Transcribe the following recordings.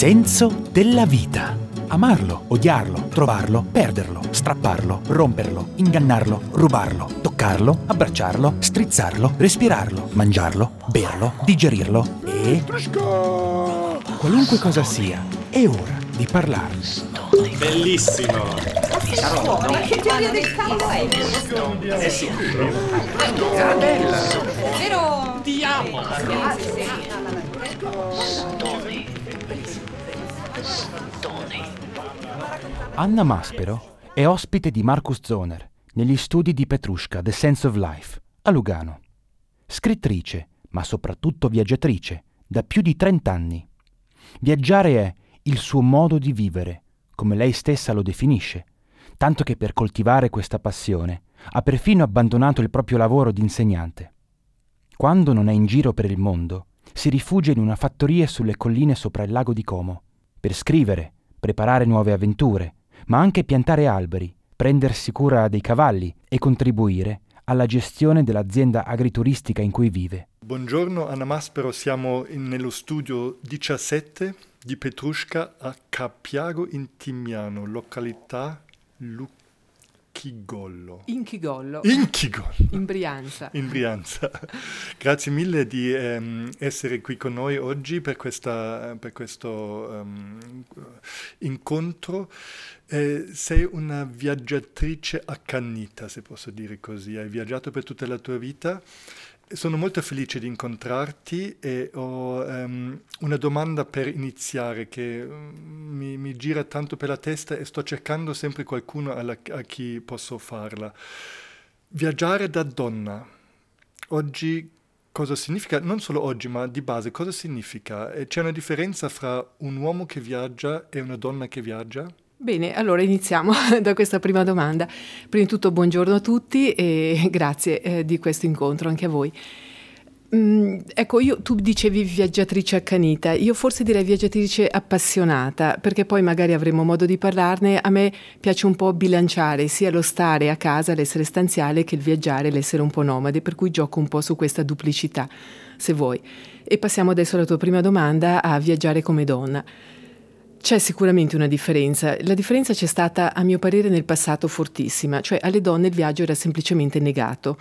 senso della vita. Amarlo, odiarlo, trovarlo, perderlo, strapparlo, romperlo, ingannarlo, rubarlo, toccarlo, abbracciarlo, strizzarlo, respirarlo, mangiarlo, berlo, digerirlo e... Qualunque cosa sia, è ora di parlarne. Bellissimo! Che teoria del cavolo è? Eh sì. Vero? Ti amo! Anna Maspero è ospite di Marcus Zoner negli studi di Petrushka The Sense of Life a Lugano. Scrittrice, ma soprattutto viaggiatrice, da più di 30 anni. Viaggiare è il suo modo di vivere, come lei stessa lo definisce, tanto che per coltivare questa passione ha perfino abbandonato il proprio lavoro di insegnante. Quando non è in giro per il mondo, si rifugia in una fattoria sulle colline sopra il lago di Como, per scrivere, preparare nuove avventure, ma anche piantare alberi, prendersi cura dei cavalli e contribuire alla gestione dell'azienda agrituristica in cui vive. Buongiorno Anna Maspero, siamo in- nello studio 17 di Petrushka a Capiago in Timiano, località Lucchigollo. Inchigollo, Inchigollo, in Brianza. in Brianza. Grazie mille di ehm, essere qui con noi oggi per, questa- per questo ehm, incontro. Eh, sei una viaggiatrice accanita, se posso dire così. Hai viaggiato per tutta la tua vita. Sono molto felice di incontrarti e ho ehm, una domanda per iniziare che mm, mi, mi gira tanto per la testa e sto cercando sempre qualcuno alla- a chi posso farla. Viaggiare da donna. Oggi cosa significa? Non solo oggi, ma di base cosa significa? C'è una differenza fra un uomo che viaggia e una donna che viaggia? Bene, allora iniziamo da questa prima domanda. Prima di tutto buongiorno a tutti e grazie eh, di questo incontro anche a voi. Mm, ecco, io, tu dicevi viaggiatrice accanita, io forse direi viaggiatrice appassionata, perché poi magari avremo modo di parlarne. A me piace un po' bilanciare sia lo stare a casa, l'essere stanziale, che il viaggiare, l'essere un po' nomade, per cui gioco un po' su questa duplicità, se vuoi. E passiamo adesso alla tua prima domanda, a viaggiare come donna. C'è sicuramente una differenza. La differenza c'è stata, a mio parere, nel passato fortissima, cioè alle donne il viaggio era semplicemente negato.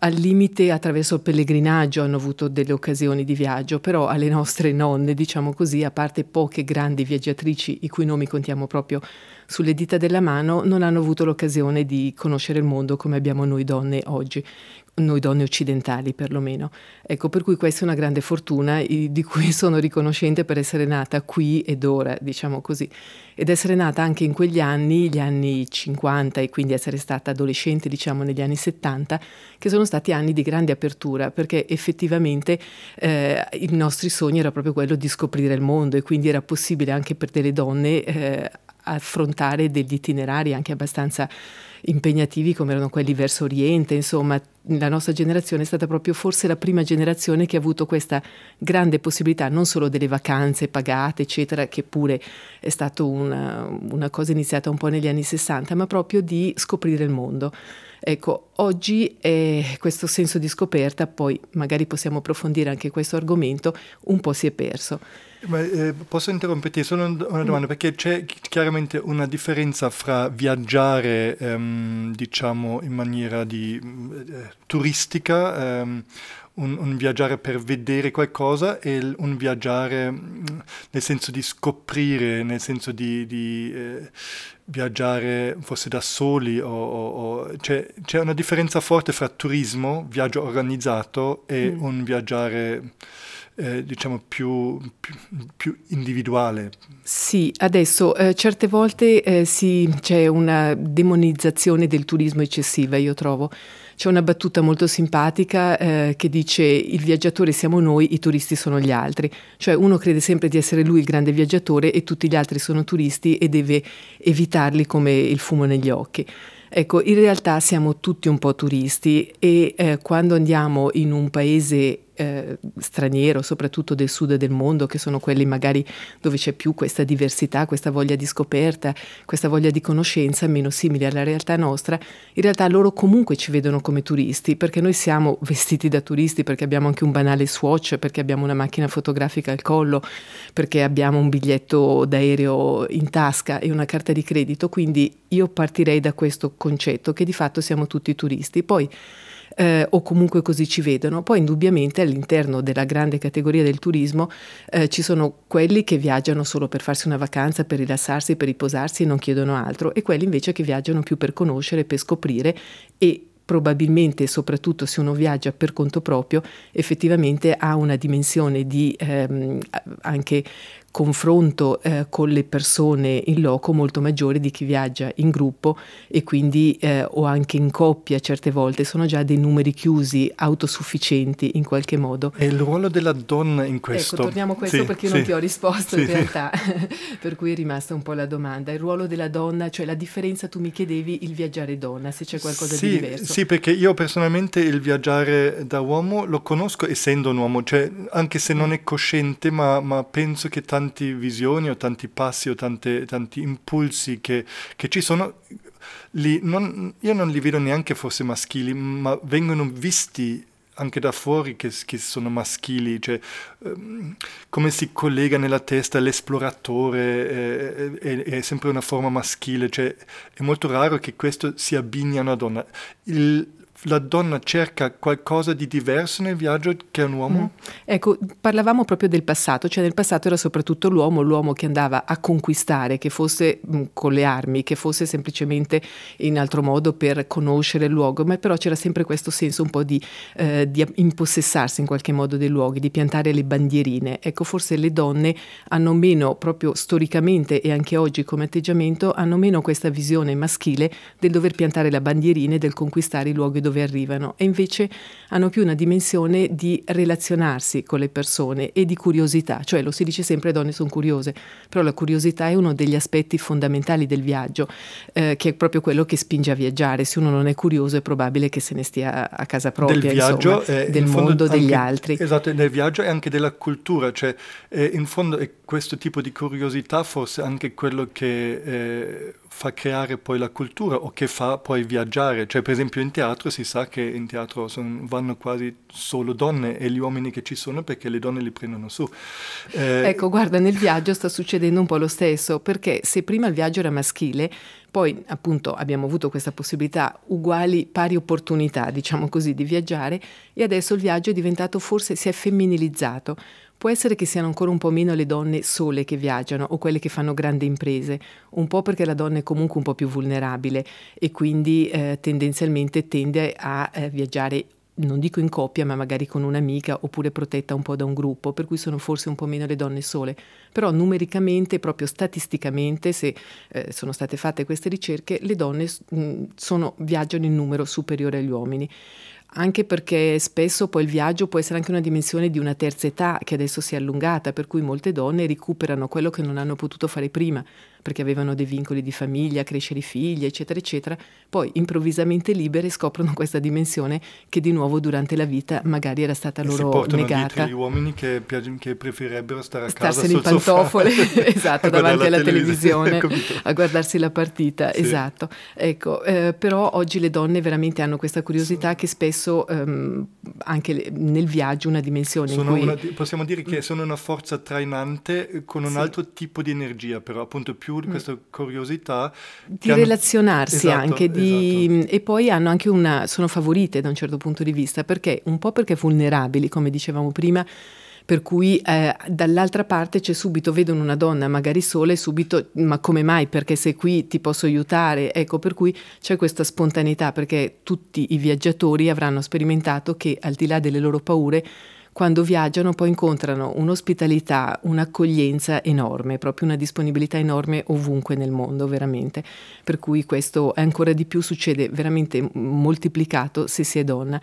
Al limite, attraverso il pellegrinaggio hanno avuto delle occasioni di viaggio, però alle nostre nonne, diciamo così, a parte poche grandi viaggiatrici, i cui nomi contiamo proprio sulle dita della mano, non hanno avuto l'occasione di conoscere il mondo come abbiamo noi donne oggi noi donne occidentali perlomeno. Ecco, per cui questa è una grande fortuna di cui sono riconoscente per essere nata qui ed ora, diciamo così, ed essere nata anche in quegli anni, gli anni 50 e quindi essere stata adolescente, diciamo, negli anni 70, che sono stati anni di grande apertura, perché effettivamente eh, i nostri sogni era proprio quello di scoprire il mondo e quindi era possibile anche per delle donne eh, affrontare degli itinerari anche abbastanza impegnativi come erano quelli verso Oriente, insomma la nostra generazione è stata proprio forse la prima generazione che ha avuto questa grande possibilità non solo delle vacanze pagate eccetera che pure è stata una, una cosa iniziata un po' negli anni 60 ma proprio di scoprire il mondo. Ecco, oggi eh, questo senso di scoperta, poi magari possiamo approfondire anche questo argomento, un po' si è perso. Ma, eh, posso interromperti solo un- una domanda perché c'è chi- chiaramente una differenza fra viaggiare ehm, diciamo in maniera di, mm, eh, turistica ehm, un, un viaggiare per vedere qualcosa e un viaggiare mm, nel senso di scoprire nel senso di, di, eh, viaggiare forse da soli o, o- o- c'è, c'è una differenza forte fra turismo viaggio organizzato e Mm. un viaggiare eh, diciamo più, più, più individuale. Sì, adesso eh, certe volte eh, sì, c'è una demonizzazione del turismo eccessiva, io trovo. C'è una battuta molto simpatica eh, che dice il viaggiatore siamo noi, i turisti sono gli altri. Cioè uno crede sempre di essere lui il grande viaggiatore e tutti gli altri sono turisti e deve evitarli come il fumo negli occhi. Ecco, in realtà siamo tutti un po' turisti e eh, quando andiamo in un paese eh, straniero, soprattutto del sud del mondo, che sono quelli magari dove c'è più questa diversità, questa voglia di scoperta, questa voglia di conoscenza, meno simili alla realtà nostra, in realtà loro comunque ci vedono come turisti, perché noi siamo vestiti da turisti, perché abbiamo anche un banale swatch, perché abbiamo una macchina fotografica al collo, perché abbiamo un biglietto d'aereo in tasca e una carta di credito, quindi io partirei da questo concetto che di fatto siamo tutti turisti. Poi eh, o comunque così ci vedono. Poi indubbiamente all'interno della grande categoria del turismo eh, ci sono quelli che viaggiano solo per farsi una vacanza, per rilassarsi, per riposarsi e non chiedono altro e quelli invece che viaggiano più per conoscere, per scoprire e probabilmente, soprattutto se uno viaggia per conto proprio, effettivamente ha una dimensione di ehm, anche confronto eh, con le persone in loco molto maggiore di chi viaggia in gruppo e quindi eh, o anche in coppia certe volte sono già dei numeri chiusi autosufficienti in qualche modo e il ruolo della donna in questo ecco torniamo a questo sì, perché io sì. non ti ho risposto sì. in realtà per cui è rimasta un po' la domanda il ruolo della donna cioè la differenza tu mi chiedevi il viaggiare donna se c'è qualcosa di diverso sì perché io personalmente il viaggiare da uomo lo conosco essendo un uomo cioè anche se non è cosciente ma, ma penso che tanti tante visioni o tanti passi o tante, tanti impulsi che, che ci sono, li, non, io non li vedo neanche forse maschili, ma vengono visti anche da fuori che, che sono maschili, cioè um, come si collega nella testa l'esploratore eh, è, è, sempre una forma maschile, cioè è molto raro che questo si abbini a una donna. Il, la donna cerca qualcosa di diverso nel viaggio che un uomo? Mm. Ecco, parlavamo proprio del passato, cioè nel passato era soprattutto l'uomo, l'uomo che andava a conquistare, che fosse mh, mm, con le armi, che fosse semplicemente in altro modo per conoscere il luogo, ma però c'era sempre questo senso un po' di, eh, di impossessarsi in qualche modo dei luoghi, di piantare le bandierine. Ecco, forse le donne hanno meno, proprio storicamente e anche oggi come atteggiamento, hanno meno questa visione maschile del dover piantare la bandierina e del conquistare i luoghi dove dove arrivano. E invece hanno più una dimensione di relazionarsi con le persone e di curiosità, cioè lo si dice sempre donne sono curiose, però la curiosità è uno degli aspetti fondamentali del viaggio, eh, che è proprio quello che spinge a viaggiare, se uno non è curioso è probabile che se ne stia a casa propria, del, viaggio, insomma, eh, del mondo degli altri. Esatto, nel viaggio e anche della cultura, cioè eh, in fondo è questo tipo di curiosità forse anche quello che eh, fa creare poi la cultura o che fa poi viaggiare. Cioè, per esempio, in teatro si sa che in teatro son, vanno quasi solo donne e gli uomini che ci sono perché le donne li prendono su. Eh, ecco, guarda, nel viaggio sta succedendo un po' lo stesso, perché se prima il viaggio era maschile, poi appunto abbiamo avuto questa possibilità, uguali, pari opportunità, diciamo così, di viaggiare e adesso il viaggio è diventato forse, si è femminilizzato. Può essere che siano ancora un po' meno le donne sole che viaggiano o quelle che fanno grandi imprese, un po' perché la donna è comunque un po' più vulnerabile e quindi eh, tendenzialmente tende a eh, viaggiare non dico in coppia, ma magari con un'amica oppure protetta un po' da un gruppo, per cui sono forse un po' meno le donne sole. Però numericamente, proprio statisticamente, se eh, sono state fatte queste ricerche, le donne mh, sono, viaggiano in numero superiore agli uomini anche perché spesso poi il viaggio può essere anche una dimensione di una terza età che adesso si è allungata, per cui molte donne recuperano quello che non hanno potuto fare prima, perché avevano dei vincoli di famiglia, crescere i figli, eccetera, eccetera, poi improvvisamente libere scoprono questa dimensione che di nuovo durante la vita magari era stata e loro negata. gli uomini che, che, preferirebbero stare a Starsene casa in pantofole, esatto, davanti alla televisione, a guardarsi la partita, sì. esatto. Ecco, eh, però oggi le donne veramente hanno questa curiosità sì. che spesso ehm, anche nel viaggio una dimensione sono cui... una, possiamo dire che sono una forza trainante con un sì. altro tipo di energia, però appunto più più mm. questa curiosità. Di relazionarsi hanno... esatto, anche, di... esatto. e poi hanno anche una, sono favorite da un certo punto di vista, perché un po' perché vulnerabili, come dicevamo prima, per cui eh, dall'altra parte c'è subito, vedono una donna magari sola e subito, ma come mai? Perché sei qui ti posso aiutare? Ecco, per cui c'è questa spontaneità, perché tutti i viaggiatori avranno sperimentato che al di là delle loro paure, quando viaggiano poi incontrano un'ospitalità, un'accoglienza enorme, proprio una disponibilità enorme ovunque nel mondo, veramente. Per cui questo ancora di più succede veramente moltiplicato se si è donna.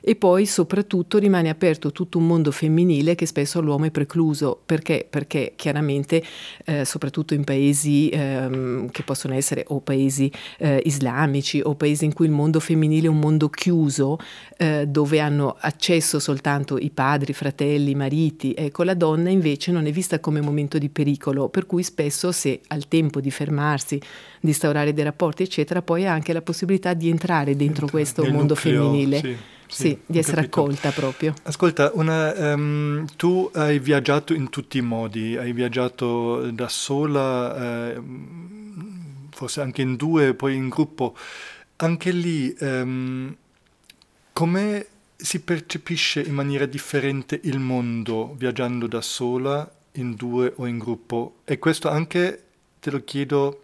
E poi soprattutto rimane aperto tutto un mondo femminile che spesso all'uomo è precluso. Perché? Perché chiaramente, eh, soprattutto in paesi ehm, che possono essere o paesi eh, islamici o paesi in cui il mondo femminile è un mondo chiuso, eh, dove hanno accesso soltanto i padri, i fratelli, i mariti, ecco la donna invece non è vista come momento di pericolo, per cui spesso se al tempo di fermarsi, di instaurare dei rapporti, eccetera, poi ha anche la possibilità di entrare dentro questo mondo nucleo, femminile. Sì. Sì, sì, di essere capito. accolta proprio. Ascolta, una, um, tu hai viaggiato in tutti i modi, hai viaggiato da sola, eh, forse anche in due, poi in gruppo. Anche lì, um, come si percepisce in maniera differente il mondo viaggiando da sola, in due o in gruppo? E questo anche, te lo chiedo,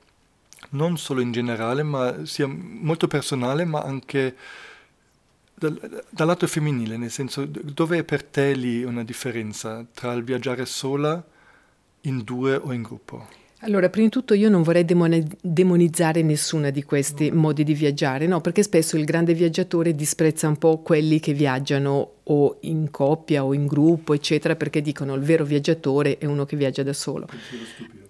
non solo in generale, ma sia molto personale, ma anche dal, dal lato femminile, nel senso dove è per te lì una differenza tra il viaggiare sola, in due o in gruppo? Allora, prima di tutto io non vorrei demonizzare nessuna di questi no. modi di viaggiare, no, perché spesso il grande viaggiatore disprezza un po' quelli che viaggiano o in coppia o in gruppo, eccetera, perché dicono il vero viaggiatore è uno che viaggia da solo. Pensiero stupido.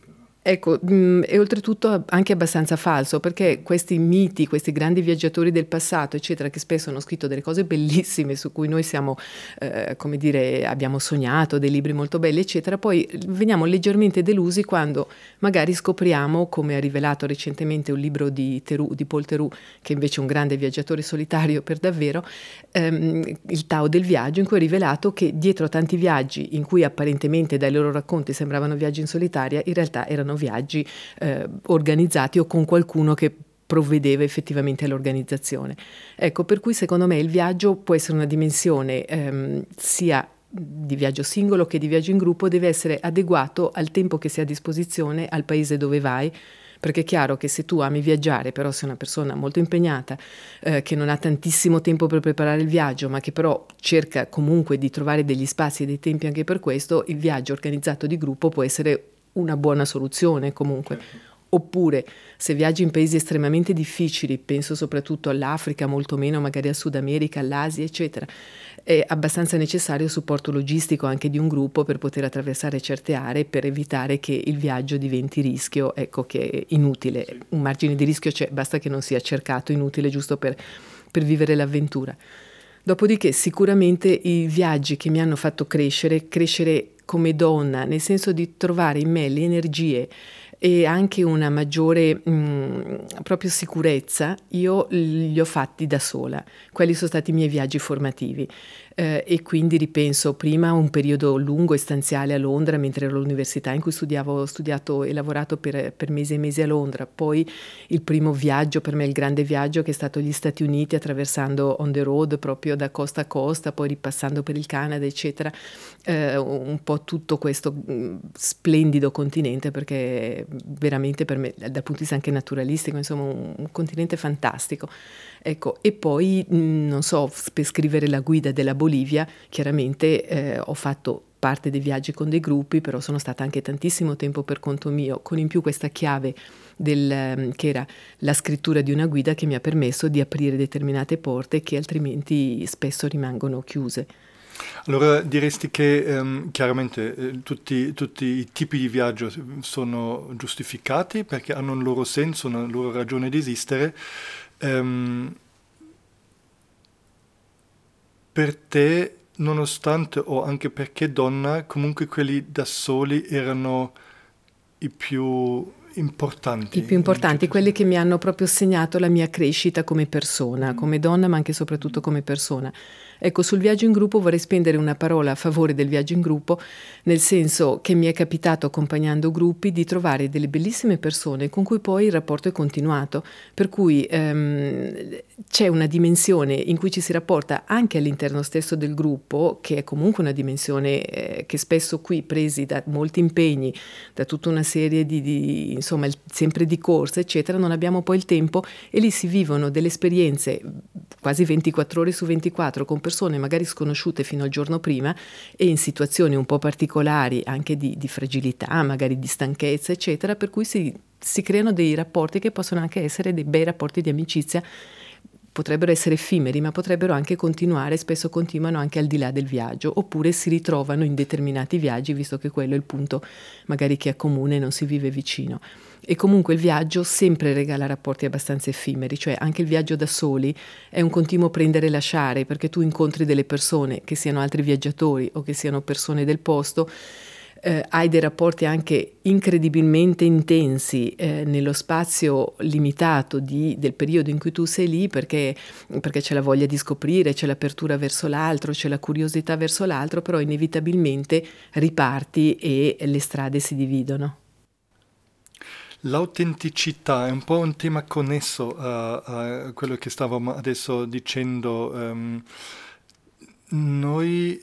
Ecco, mh, mm, oltretutto anche abbastanza falso, perché questi miti, questi grandi viaggiatori del passato, eccetera, che spesso hanno scritto delle cose bellissime su cui noi siamo, eh, come dire, abbiamo sognato, dei libri molto belli, eccetera, poi veniamo leggermente delusi quando magari scopriamo, come ha rivelato recentemente un libro di, Teru, di Paul Theroux, che invece è un grande viaggiatore solitario per davvero, ehm, il Tao del viaggio, in cui ha rivelato che dietro a tanti viaggi in cui apparentemente dai loro racconti sembravano viaggi in solitaria, in realtà erano viaggi eh, organizzati o con qualcuno che provvedeva effettivamente all'organizzazione. Ecco, per cui secondo me il viaggio può essere una dimensione ehm, sia di viaggio singolo che di viaggio in gruppo, deve essere adeguato al tempo che si ha a disposizione, al paese dove vai, perché è chiaro che se tu ami viaggiare, però sei una persona molto impegnata, eh, che non ha tantissimo tempo per preparare il viaggio, ma che però cerca comunque di trovare degli spazi e dei tempi anche per questo, il viaggio organizzato di gruppo può essere una buona soluzione comunque. Oppure se viaggi in paesi estremamente difficili, penso soprattutto all'Africa, molto meno magari al Sud America, all'Asia, eccetera, è abbastanza necessario il supporto logistico anche di un gruppo per poter attraversare certe aree per evitare che il viaggio diventi rischio, ecco che è inutile. Un margine di rischio c'è, basta che non sia cercato, inutile giusto per, per vivere l'avventura. Dopodiché sicuramente i viaggi che mi hanno fatto crescere, crescere come donna, nel senso di trovare in me le energie e anche una maggiore mh, proprio sicurezza, io li ho fatti da sola. Quelli sono stati i miei viaggi formativi eh, e quindi ripenso prima un periodo lungo e stanziale a Londra mentre ero all'università in cui studiavo, ho studiato e lavorato per, per, mesi e mesi a Londra, poi il primo viaggio per me, il grande viaggio che è stato gli Stati Uniti attraversando on the road proprio da costa a costa, poi ripassando per il Canada eccetera, eh, un po' tutto questo mm, splendido continente perché veramente per me dal punto di vista anche naturalistico insomma un, un continente fantastico. Ecco, e poi, mm, non so, per scrivere la guida della Bolivia, chiaramente eh, ho fatto parte dei viaggi con dei gruppi, però sono stata anche tantissimo tempo per conto mio, con in più questa chiave del, ehm, che era la scrittura di una guida che mi ha permesso di aprire determinate porte che altrimenti spesso rimangono chiuse. Allora diresti che ehm, chiaramente eh, tutti, tutti, i tipi di viaggio sono giustificati perché hanno un loro senso, una loro ragione di esistere, Um, per te, nonostante o anche perché donna, comunque quelli da soli erano i più importanti. I più importanti, quelli che mi hanno proprio segnato la mia crescita come persona, mm. come donna, ma anche e soprattutto come persona. Ecco, sul viaggio in gruppo vorrei spendere una parola a favore del viaggio in gruppo, nel senso che mi è capitato accompagnando gruppi di trovare delle bellissime persone con cui poi il rapporto è continuato, per cui ehm, c'è una dimensione in cui ci si rapporta anche all'interno stesso del gruppo, che è comunque una dimensione eh, che spesso qui presi da molti impegni, da tutta una serie di, di insomma, sempre di corse, eccetera, non abbiamo poi il tempo e lì si vivono delle esperienze quasi 24 ore su 24 con persone magari sconosciute fino al giorno prima e in situazioni un po' particolari anche di, di fragilità, magari di stanchezza, eccetera, per cui si, si creano dei rapporti che possono anche essere dei bei rapporti di amicizia potrebbero essere effimeri, ma potrebbero anche continuare, spesso continuano anche al di là del viaggio, oppure si ritrovano in determinati viaggi, visto che quello è il punto magari che accomuna e non si vive vicino. E comunque il viaggio sempre regala rapporti abbastanza effimeri, cioè anche il viaggio da soli è un continuo prendere e lasciare, perché tu incontri delle persone, che siano altri viaggiatori o che siano persone del posto, eh, hai dei rapporti anche incredibilmente intensi eh, nello spazio limitato di, del periodo in cui tu sei lì perché, perché, c'è la voglia di scoprire, c'è l'apertura verso l'altro, c'è la curiosità verso l'altro, però inevitabilmente riparti e le strade si dividono. L'autenticità è un po' un tema connesso a, a quello che stavamo adesso dicendo. Um, noi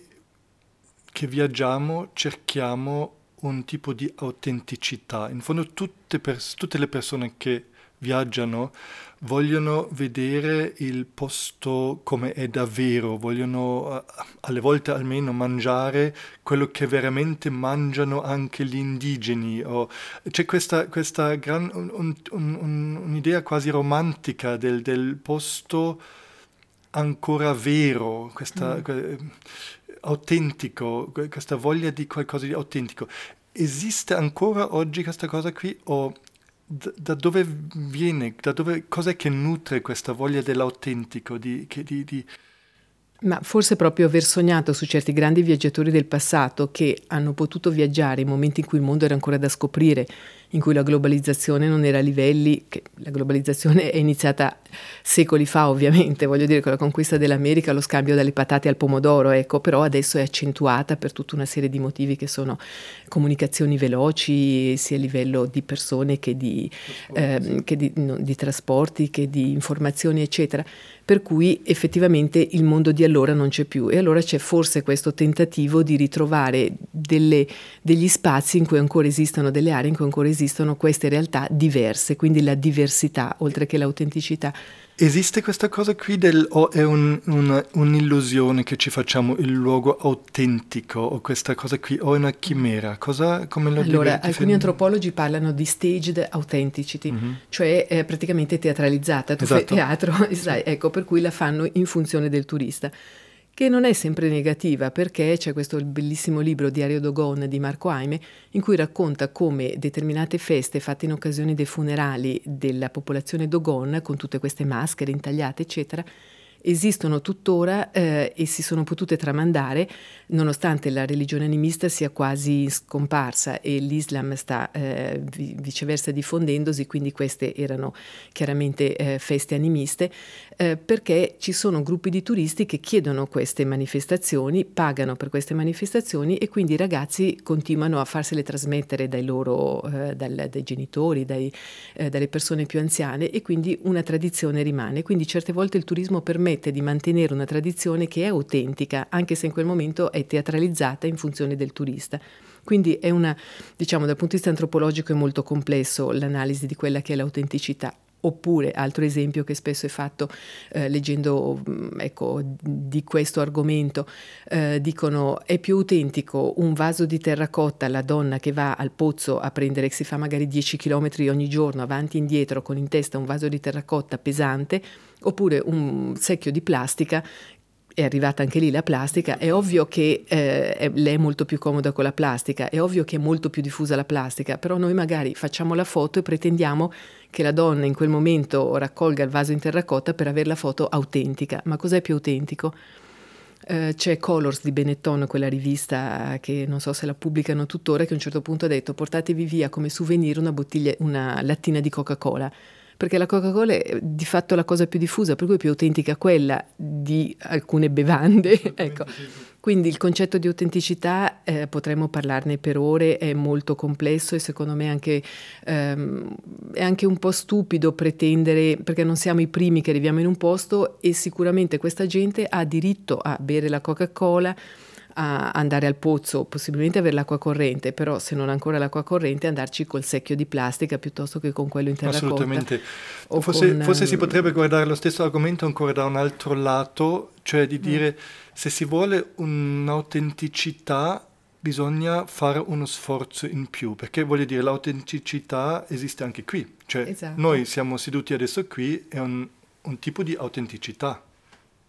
che viaggiamo cerchiamo un tipo di autenticità. In fondo tutte, pers- tutte le persone che viaggiano vogliono vedere il posto come è davvero, vogliono alle volte almeno mangiare quello che veramente mangiano anche gli indigeni. O, c'è questa, questa gran, un, un, un, un'idea quasi romantica del, del, posto ancora vero, questa, mm. Autentico, questa voglia di qualcosa di autentico. Esiste ancora oggi questa cosa qui o da, dove viene, da dove, cos'è che nutre questa voglia dell'autentico, di, che, di, di... Ma forse proprio aver sognato su certi grandi viaggiatori del passato che hanno potuto viaggiare in momenti in cui il mondo era ancora da scoprire in cui la globalizzazione non era a livelli, che la globalizzazione è iniziata secoli fa ovviamente, voglio dire con la conquista dell'America, lo scambio dalle patate al pomodoro, ecco, però adesso è accentuata per tutta una serie di motivi che sono comunicazioni veloci sia a livello di persone che di, eh, che di, no, di trasporti, che di informazioni eccetera, per cui effettivamente il mondo di allora non c'è più. E allora c'è forse questo tentativo di ritrovare delle, degli spazi in cui ancora esistono delle aree in cui ancora esistono esistono queste realtà diverse, quindi la diversità oltre che l'autenticità. Esiste questa cosa qui del, o è un, un, un'illusione che ci facciamo il luogo autentico o questa cosa qui o è una chimera? Cosa, come lo allora, alcuni antropologi parlano di staged authenticity, mm-hmm. cioè eh, praticamente teatralizzata, tu esatto. fai teatro, ecco, per cui la fanno in funzione del turista che non è sempre negativa perché c'è questo bellissimo libro Diario Dogon di Marco Aime in cui racconta come determinate feste fatte in occasione dei funerali della popolazione Dogon con tutte queste maschere intagliate eccetera esistono tuttora eh, e si sono potute tramandare nonostante la religione animista sia quasi scomparsa e l'Islam sta eh, viceversa diffondendosi, quindi queste erano chiaramente eh, feste animiste, eh, perché ci sono gruppi di turisti che chiedono queste manifestazioni, pagano per queste manifestazioni e quindi i ragazzi continuano a farsele trasmettere dai loro, eh, dal, dai genitori, dai, eh, dalle persone più anziane e quindi una tradizione rimane. Quindi certe volte il turismo permette di mantenere una tradizione che è autentica, anche se in quel momento è teatralizzata in funzione del turista. Quindi è una, diciamo, dal punto di vista antropologico è molto complesso l'analisi di quella che è l'autenticità. Oppure, altro esempio che spesso è fatto eh, leggendo mm, ecco, di questo argomento, eh, dicono è più autentico un vaso di terracotta, la donna che va al pozzo a prendere, che si fa magari 10 km ogni giorno avanti e indietro con in testa un vaso di terracotta pesante, oppure un secchio di plastica è arrivata anche lì la plastica, è ovvio che eh, lei è molto più comoda con la plastica, è ovvio che è molto più diffusa la plastica, però noi magari facciamo la foto e pretendiamo che la donna in quel momento raccolga il vaso in terracotta per avere la foto autentica. Ma cos'è più autentico? Uh, c'è Colors di Benetton, quella rivista che non so se la pubblicano tuttora, che a un certo punto ha detto portatevi via come souvenir una, bottiglia, una lattina di Coca-Cola perché la Coca-Cola è di fatto la cosa più diffusa, per cui è più autentica quella di alcune bevande. ecco. Quindi il concetto di autenticità eh, potremmo parlarne per ore, è molto complesso e secondo me anche, ehm, è anche un po' stupido pretendere, perché non siamo i primi che arriviamo in un posto e sicuramente questa gente ha diritto a bere la Coca-Cola a andare al pozzo, possibilmente avere l'acqua corrente, però se non ancora l'acqua corrente andarci col secchio di plastica piuttosto che con quello in terracotta. Assolutamente. Forse, con, forse, si potrebbe guardare lo stesso argomento ancora da un altro lato, cioè di mm. dire mm. se si vuole un'autenticità bisogna fare uno sforzo in più, perché voglio dire l'autenticità esiste anche qui, cioè esatto. noi siamo seduti adesso qui, è un un tipo di autenticità.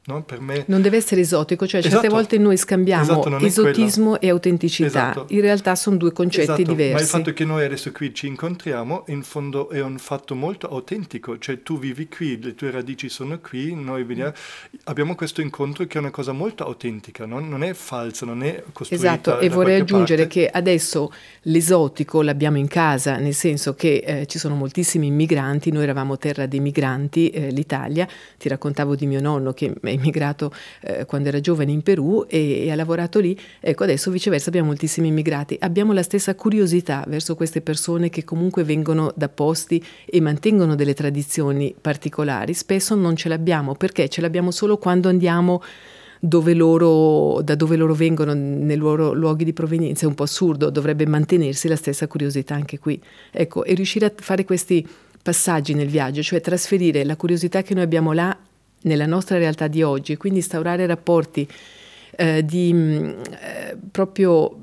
No? Per me... Non deve essere esotico, cioè esatto. certe volte noi scambiamo esatto, esotismo e autenticità. Esatto. In realtà sono due concetti esatto, diversi. Ma il fatto che noi adesso qui ci incontriamo, in fondo è un fatto molto autentico, cioè tu vivi qui, le tue radici sono qui, noi vediamo, abbiamo questo incontro che è una cosa molto autentica, no? non è falsa, non è costruita. Esatto, e vorrei aggiungere parte. che adesso l'esotico l'abbiamo in casa, nel senso che eh, ci sono moltissimi immigranti, noi eravamo terra dei migranti, eh, l'Italia, ti raccontavo di mio nonno che immigrato eh, quando era giovane in Perù e, e, ha lavorato lì, ecco adesso viceversa abbiamo moltissimi immigrati, abbiamo la stessa curiosità verso queste persone che comunque vengono da posti e mantengono delle tradizioni particolari, spesso non ce l'abbiamo. Perché? Ce l'abbiamo solo quando andiamo dove loro, da dove loro vengono, nei loro luoghi di provenienza, è un po' assurdo, dovrebbe mantenersi la stessa curiosità anche qui. Ecco, e riuscire a fare questi passaggi nel viaggio, cioè trasferire la curiosità che noi abbiamo là nella nostra realtà di oggi quindi instaurare rapporti eh, di mm, eh, proprio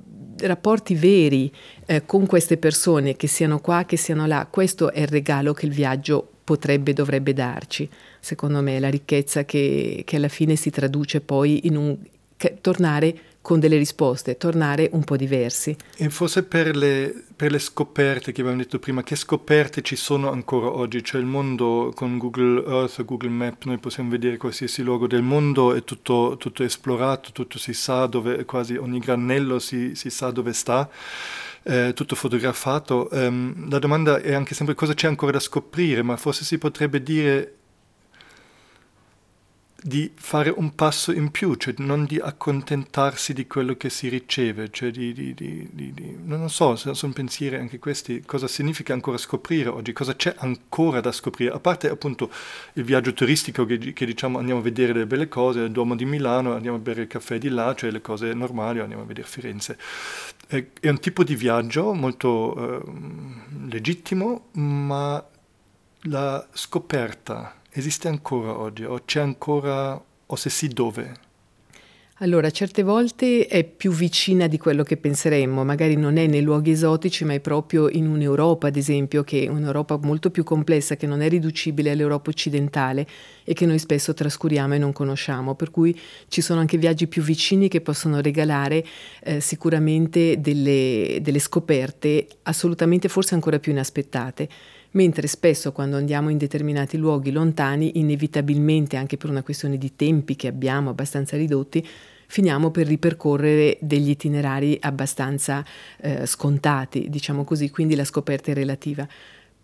rapporti veri eh, con queste persone che siano qua, che siano là. Questo è il regalo che il viaggio potrebbe, dovrebbe darci. Secondo me la ricchezza che, che alla fine si traduce poi in un che, tornare con delle risposte, tornare un po' diversi. E forse per le, per le, scoperte che abbiamo detto prima, che scoperte ci sono ancora oggi? Cioè il mondo con Google Earth, Google Map, noi possiamo vedere qualsiasi luogo del mondo, è tutto, tutto esplorato, tutto si sa dove, quasi ogni granello si, si sa dove sta. Eh, tutto fotografato. Um, la domanda è anche sempre cosa c'è ancora da scoprire, ma forse si potrebbe dire di fare un passo in più, cioè non di accontentarsi di quello che si riceve, cioè di, di, di, non so, sono pensieri anche questi, cosa significa ancora scoprire oggi, cosa c'è ancora da scoprire, a parte appunto il viaggio turistico che, che diciamo andiamo a vedere delle belle cose, il Duomo di Milano, andiamo a bere il caffè di là, cioè le cose normali, andiamo a vedere Firenze. È, è un tipo di viaggio molto eh, legittimo, ma la scoperta esiste ancora oggi o c'è ancora o se sì dove? Allora, certe volte è più vicina di quello che penseremmo, magari non è nei luoghi esotici, ma è proprio in un'Europa, ad esempio, che è un'Europa molto più complessa, che non è riducibile all'Europa occidentale e che noi spesso trascuriamo e non conosciamo, per cui ci sono anche viaggi più vicini che possono regalare eh, sicuramente delle, delle scoperte assolutamente forse ancora più inaspettate mentre spesso quando andiamo in determinati luoghi lontani, inevitabilmente anche per una questione di tempi che abbiamo abbastanza ridotti, finiamo per ripercorrere degli itinerari abbastanza eh, scontati, diciamo così, quindi la scoperta è relativa.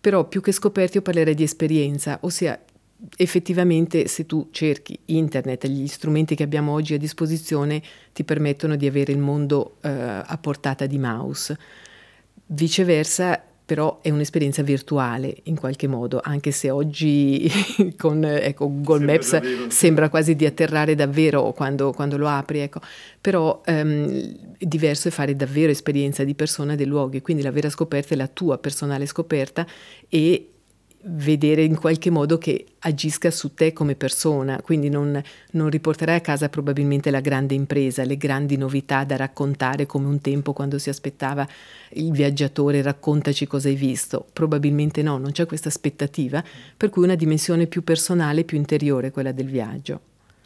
Però più che scoperti io parlerei di esperienza, ossia effettivamente se tu cerchi internet, gli strumenti che abbiamo oggi a disposizione ti permettono di avere il mondo eh, a portata di mouse. Viceversa, però è un'esperienza virtuale in qualche modo, anche se oggi con ecco, Google sembra Maps davvero. sembra quasi di atterrare davvero quando, quando lo apri, ecco. però um, diverso è fare davvero esperienza di persona dei luoghi, quindi la vera scoperta è la tua personale scoperta e vedere in qualche modo che agisca su te come persona, quindi non, non, riporterai a casa probabilmente la grande impresa, le grandi novità da raccontare come un tempo quando si aspettava il viaggiatore raccontaci cosa hai visto, probabilmente no, non c'è questa aspettativa, per cui una dimensione più personale, più interiore, quella del viaggio.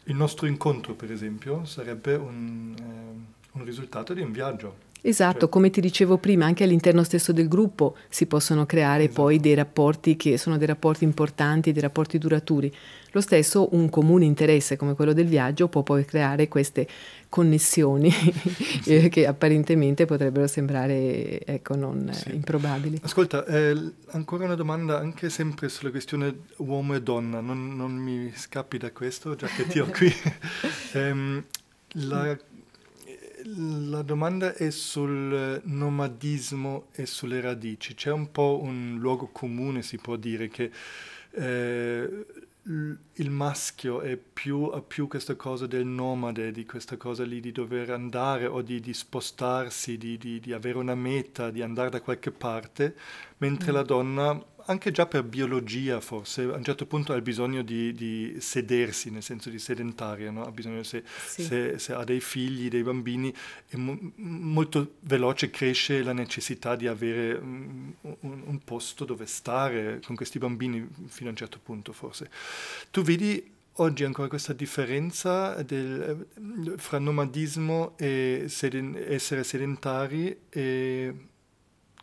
Il nostro incontro, per esempio, sarebbe un, eh, un risultato di un viaggio. Esatto, come ti dicevo prima, anche all'interno stesso del gruppo si possono creare esatto. poi dei rapporti che sono dei rapporti importanti, dei rapporti duraturi. Lo stesso un comune interesse come quello del viaggio può poi creare queste connessioni sì. che apparentemente potrebbero sembrare ecco, non sì. improbabili. Ascolta, eh, ancora una domanda anche sempre sulla questione uomo e donna, non, non mi scappi da questo, già che ti ho qui. eh, la la domanda è sul nomadismo e sulle radici. C'è un po' un luogo comune, si può dire, che eh, il maschio è più, ha più questa cosa del nomade, di questa cosa lì di dover andare o di, di spostarsi, di, di, di, avere una meta, di andare da qualche parte, mentre mm. la donna anche già per biologia forse, a un certo punto ha bisogno di, di sedersi, nel senso di sedentaria, no? ha bisogno se, sì. se, se, ha dei figli, dei bambini, mo- molto veloce cresce la necessità di avere un, un, un, posto dove stare con questi bambini fino a un certo punto forse. Tu vedi oggi ancora questa differenza del, fra nomadismo e seden- essere sedentari e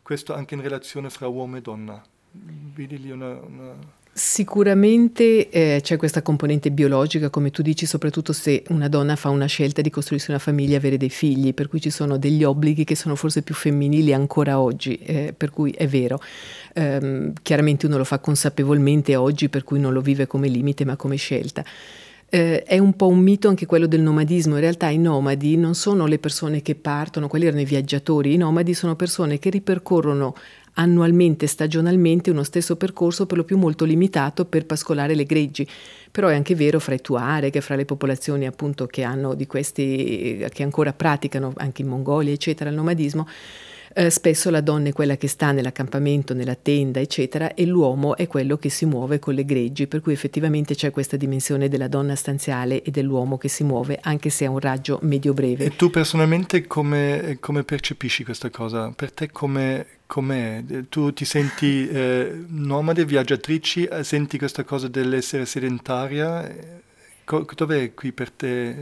questo anche in relazione fra uomo e donna. Vedi lì una... una... Sicuramente eh, c'è questa componente biologica, come tu dici, soprattutto se una donna fa una scelta di costruirsi una famiglia e avere dei figli, per cui ci sono degli obblighi che sono forse più femminili ancora oggi, eh, per cui è vero. Um, chiaramente uno lo fa consapevolmente oggi, per cui non lo vive come limite ma come scelta. Eh, è un po' un mito anche quello del nomadismo. In realtà i nomadi non sono le persone che partono, quelli erano i viaggiatori, i nomadi sono persone che ripercorrono annualmente, stagionalmente, uno stesso percorso per lo più molto limitato per pascolare le greggi. Però è anche vero fra i Tuareg, fra le popolazioni appunto che hanno di questi, che ancora praticano anche in Mongolia, eccetera, il nomadismo, eh, spesso la donna è quella che sta nell'accampamento, nella tenda, eccetera, e l'uomo è quello che si muove con le greggi, per cui effettivamente c'è questa dimensione della donna stanziale e dell'uomo che si muove, anche se a un raggio medio-breve. E tu personalmente come, come percepisci questa cosa? Per te come, com'è? Tu ti senti eh, nomade, viaggiatrici, senti questa cosa dell'essere sedentaria? Dov'è qui per te?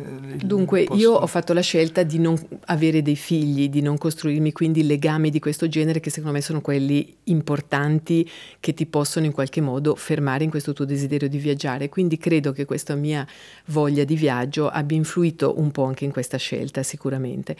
Dunque, posto? io ho fatto la scelta di non avere dei figli, di non costruirmi quindi legami di questo genere che secondo me sono quelli importanti che ti possono in qualche modo fermare in questo tuo desiderio di viaggiare. Quindi credo che questa mia voglia di viaggio abbia influito un po' anche in questa scelta, sicuramente.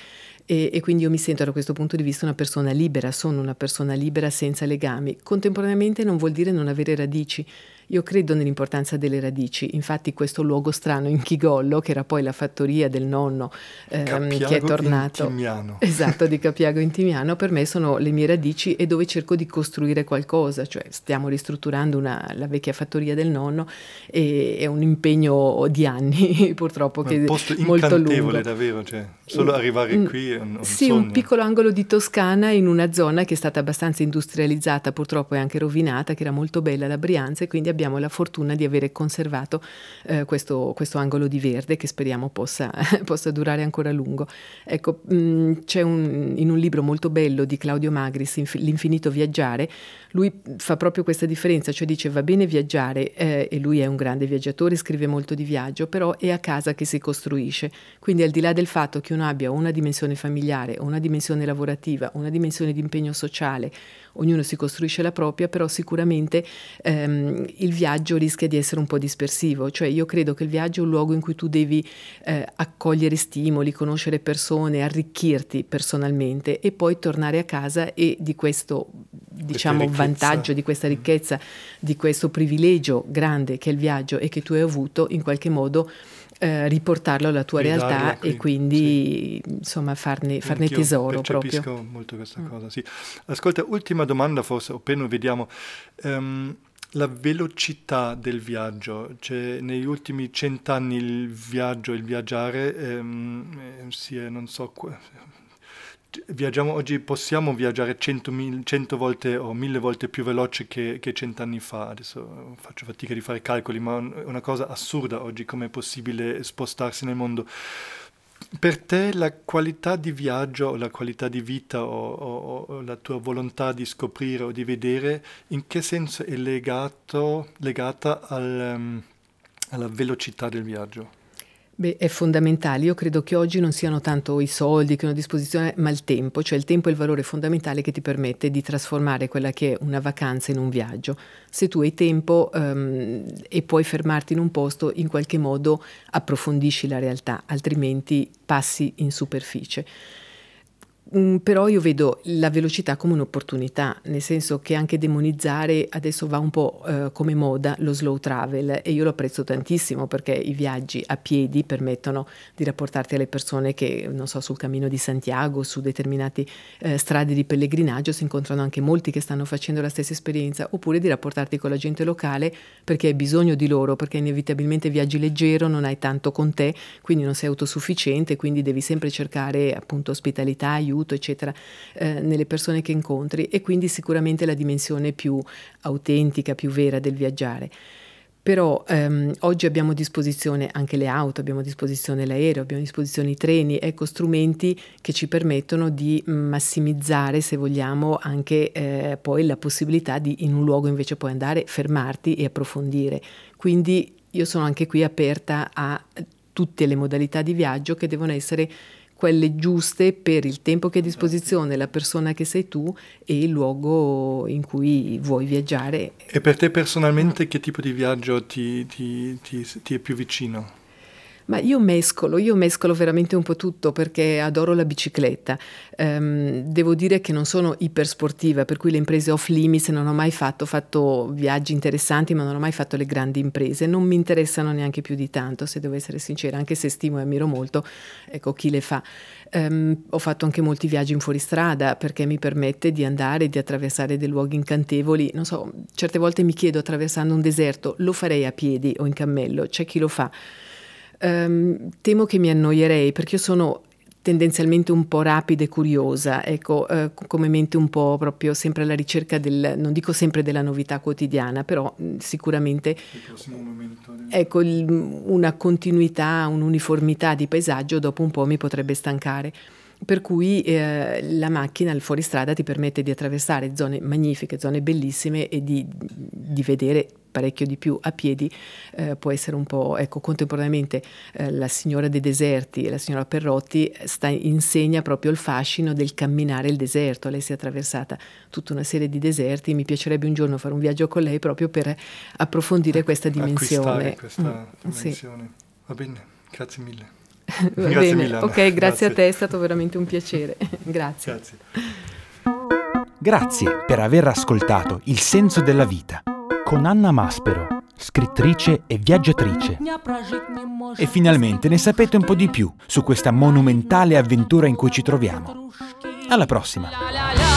E, e quindi io mi sento da questo punto di vista una persona libera, sono una persona libera senza legami. Contemporaneamente non vuol dire non avere radici io credo nell'importanza delle radici, infatti questo luogo strano in Chigollo, che era poi la fattoria del nonno ehm, che è tornato... Intimiano. Esatto, di Capiago Intimiano, per me sono le mie radici e dove cerco di costruire qualcosa, cioè stiamo ristrutturando una, la vecchia fattoria del nonno e è un impegno di anni purtroppo che è molto lungo. davvero, cioè solo arrivare mm, qui è un, un Sì, sogno. un piccolo angolo di Toscana in una zona che è stata abbastanza industrializzata, purtroppo è anche rovinata, che era molto bella la Brianza e quindi abbiamo la fortuna di avere conservato eh, questo, questo, angolo di verde che speriamo possa, possa durare ancora a lungo. Ecco, mh, mm, c'è un, in un libro molto bello di Claudio Magris, L'infinito viaggiare, lui fa proprio questa differenza, cioè dice va bene viaggiare eh, e lui è un grande viaggiatore, scrive molto di viaggio, però è a casa che si costruisce. Quindi al di là del fatto che uno abbia una dimensione familiare, una dimensione lavorativa, una dimensione di impegno sociale, ognuno si costruisce la propria, però sicuramente ehm, il viaggio rischia di essere un po' dispersivo, cioè io credo che il viaggio è un luogo in cui tu devi eh, accogliere stimoli, conoscere persone, arricchirti personalmente e poi tornare a casa e di questo diciamo vantaggio, di questa ricchezza, di questo privilegio grande che è il viaggio e che tu hai avuto in qualche modo eh, riportarlo alla tua realtà qui, e quindi sì. insomma farne, farne tesoro percepisco proprio. molto questa mm. cosa, sì. Ascolta, ultima domanda forse, appena vediamo. Um, la velocità del viaggio, cioè negli ultimi cent'anni il viaggio, il viaggiare ehm, si è, non so, viaggiamo oggi, possiamo viaggiare 100, 100 volte o mille volte più veloce che, che cent'anni fa. Adesso faccio fatica di fare calcoli, ma è una cosa assurda oggi come è possibile spostarsi nel mondo. Per te la qualità di viaggio, la qualità di vita o, o, o, la tua volontà di scoprire o di vedere, in che senso è legato, legata al, um, alla velocità del viaggio? Beh, è fondamentale. Io credo che oggi non siano tanto i soldi che hanno a disposizione, ma il tempo, cioè il tempo è il valore fondamentale che ti permette di trasformare quella che è una vacanza in un viaggio. Se tu hai tempo um, e puoi fermarti in un posto, in qualche modo approfondisci la realtà, altrimenti passi in superficie. Mm, però io vedo la velocità come un'opportunità, nel senso che anche demonizzare adesso va un po' eh, come moda lo slow travel e io lo apprezzo tantissimo perché i viaggi a piedi permettono di rapportarti alle persone che, non so, sul cammino di Santiago, su determinate eh, strade di pellegrinaggio si incontrano anche molti che stanno facendo la stessa esperienza, oppure di rapportarti con la gente locale perché hai bisogno di loro, perché inevitabilmente viaggi leggero, non hai tanto con te, quindi non sei autosufficiente, quindi devi sempre cercare appunto ospitalità, aiuto aiuto, eccetera, eh, nelle persone che incontri e quindi sicuramente la dimensione più autentica, più vera del viaggiare. Però ehm, oggi abbiamo a disposizione anche le auto, abbiamo a disposizione l'aereo, abbiamo a disposizione i treni, ecco strumenti che ci permettono di massimizzare, se vogliamo, anche eh, poi la possibilità di in un luogo invece poi andare, fermarti e approfondire. Quindi io sono anche qui aperta a tutte le modalità di viaggio che devono essere quelle giuste per il tempo che hai a disposizione, la persona che sei tu e il luogo in cui vuoi viaggiare. E per te personalmente che tipo di viaggio ti, ti, ti, ti è più vicino? Ma io mescolo, io mescolo veramente un po' tutto perché adoro la bicicletta. Um, devo dire che non sono ipersportiva, per cui le imprese off limits non ho mai fatto, ho fatto viaggi interessanti, ma non ho mai fatto le grandi imprese. Non mi interessano neanche più di tanto, se devo essere sincera, anche se stimo e ammiro molto, ecco chi le fa. Um, ho fatto anche molti viaggi in fuoristrada perché mi permette di andare di attraversare dei luoghi incantevoli. Non so, certe volte mi chiedo attraversando un deserto, lo farei a piedi o in cammello? C'è chi lo fa. Um, temo che mi annoierei perché io sono tendenzialmente un po' rapida e curiosa, ecco, eh, come mente un po' proprio sempre alla ricerca del, non dico sempre della novità quotidiana, però mh, sicuramente ecco, il, una continuità, un'uniformità di paesaggio dopo un po' mi potrebbe stancare. Per cui eh, la macchina al fuoristrada ti permette di attraversare zone magnifiche, zone bellissime e di, di vedere parecchio di più a piedi, eh, può essere un po', ecco, contemporaneamente eh, la signora dei deserti e la signora Perrotti sta, insegna proprio il fascino del camminare il deserto, lei si è attraversata tutta una serie di deserti, mi piacerebbe un giorno fare un viaggio con lei proprio per approfondire questa dimensione. questa mm, dimensione. Sì. Va bene, grazie mille. Va grazie bene, mille, ok, grazie, grazie, a te, è stato veramente un piacere. grazie. Grazie. Grazie per aver ascoltato Il senso della vita con Anna Maspero, scrittrice e viaggiatrice. E finalmente ne sapete un po' di più su questa monumentale avventura in cui ci troviamo. Alla prossima!